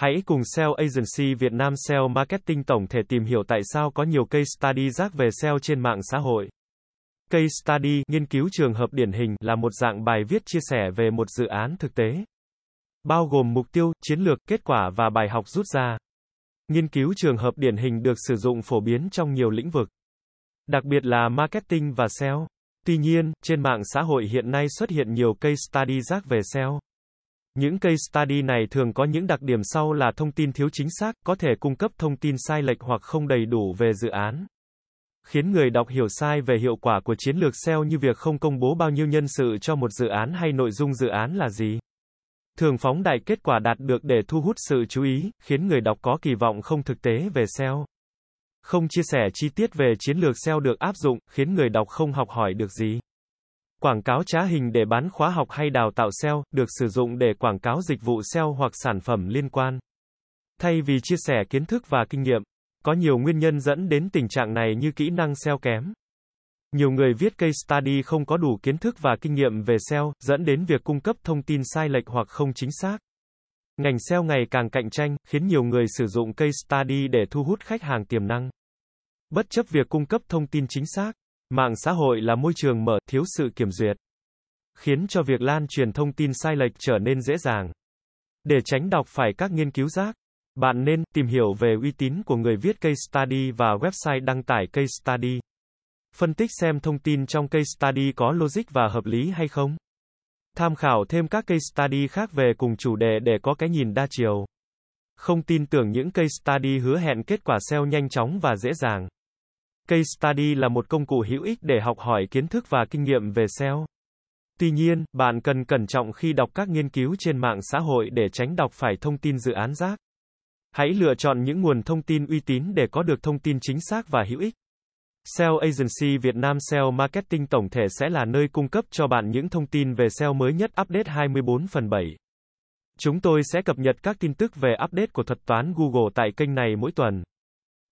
Hãy cùng SEO Agency Việt Nam SEO Marketing tổng thể tìm hiểu tại sao có nhiều case study rác về SEO trên mạng xã hội. Case study, nghiên cứu trường hợp điển hình, là một dạng bài viết chia sẻ về một dự án thực tế. Bao gồm mục tiêu, chiến lược, kết quả và bài học rút ra. Nghiên cứu trường hợp điển hình được sử dụng phổ biến trong nhiều lĩnh vực, đặc biệt là marketing và SEO. Tuy nhiên, trên mạng xã hội hiện nay xuất hiện nhiều case study rác về SEO. Những case study này thường có những đặc điểm sau là thông tin thiếu chính xác, có thể cung cấp thông tin sai lệch hoặc không đầy đủ về dự án. Khiến người đọc hiểu sai về hiệu quả của chiến lược SEO như việc không công bố bao nhiêu nhân sự cho một dự án hay nội dung dự án là gì. Thường phóng đại kết quả đạt được để thu hút sự chú ý, khiến người đọc có kỳ vọng không thực tế về SEO. Không chia sẻ chi tiết về chiến lược SEO được áp dụng, khiến người đọc không học hỏi được gì. Quảng cáo trá hình để bán khóa học hay đào tạo SEO, được sử dụng để quảng cáo dịch vụ SEO hoặc sản phẩm liên quan. Thay vì chia sẻ kiến thức và kinh nghiệm, có nhiều nguyên nhân dẫn đến tình trạng này như kỹ năng SEO kém. Nhiều người viết case study không có đủ kiến thức và kinh nghiệm về SEO, dẫn đến việc cung cấp thông tin sai lệch hoặc không chính xác. Ngành SEO ngày càng cạnh tranh, khiến nhiều người sử dụng case study để thu hút khách hàng tiềm năng. Bất chấp việc cung cấp thông tin chính xác, mạng xã hội là môi trường mở, thiếu sự kiểm duyệt, khiến cho việc lan truyền thông tin sai lệch trở nên dễ dàng. Để tránh đọc phải các nghiên cứu rác, bạn nên tìm hiểu về uy tín của người viết case study và website đăng tải case study. Phân tích xem thông tin trong case study có logic và hợp lý hay không. Tham khảo thêm các case study khác về cùng chủ đề để có cái nhìn đa chiều. Không tin tưởng những case study hứa hẹn kết quả SEO nhanh chóng và dễ dàng. Case study là một công cụ hữu ích để học hỏi kiến thức và kinh nghiệm về SEO. Tuy nhiên, bạn cần cẩn trọng khi đọc các nghiên cứu trên mạng xã hội để tránh đọc phải thông tin dự án rác. Hãy lựa chọn những nguồn thông tin uy tín để có được thông tin chính xác và hữu ích. SEO Agency Việt Nam SEO Marketing tổng thể sẽ là nơi cung cấp cho bạn những thông tin về SEO mới nhất update 24 phần 7. Chúng tôi sẽ cập nhật các tin tức về update của thuật toán Google tại kênh này mỗi tuần.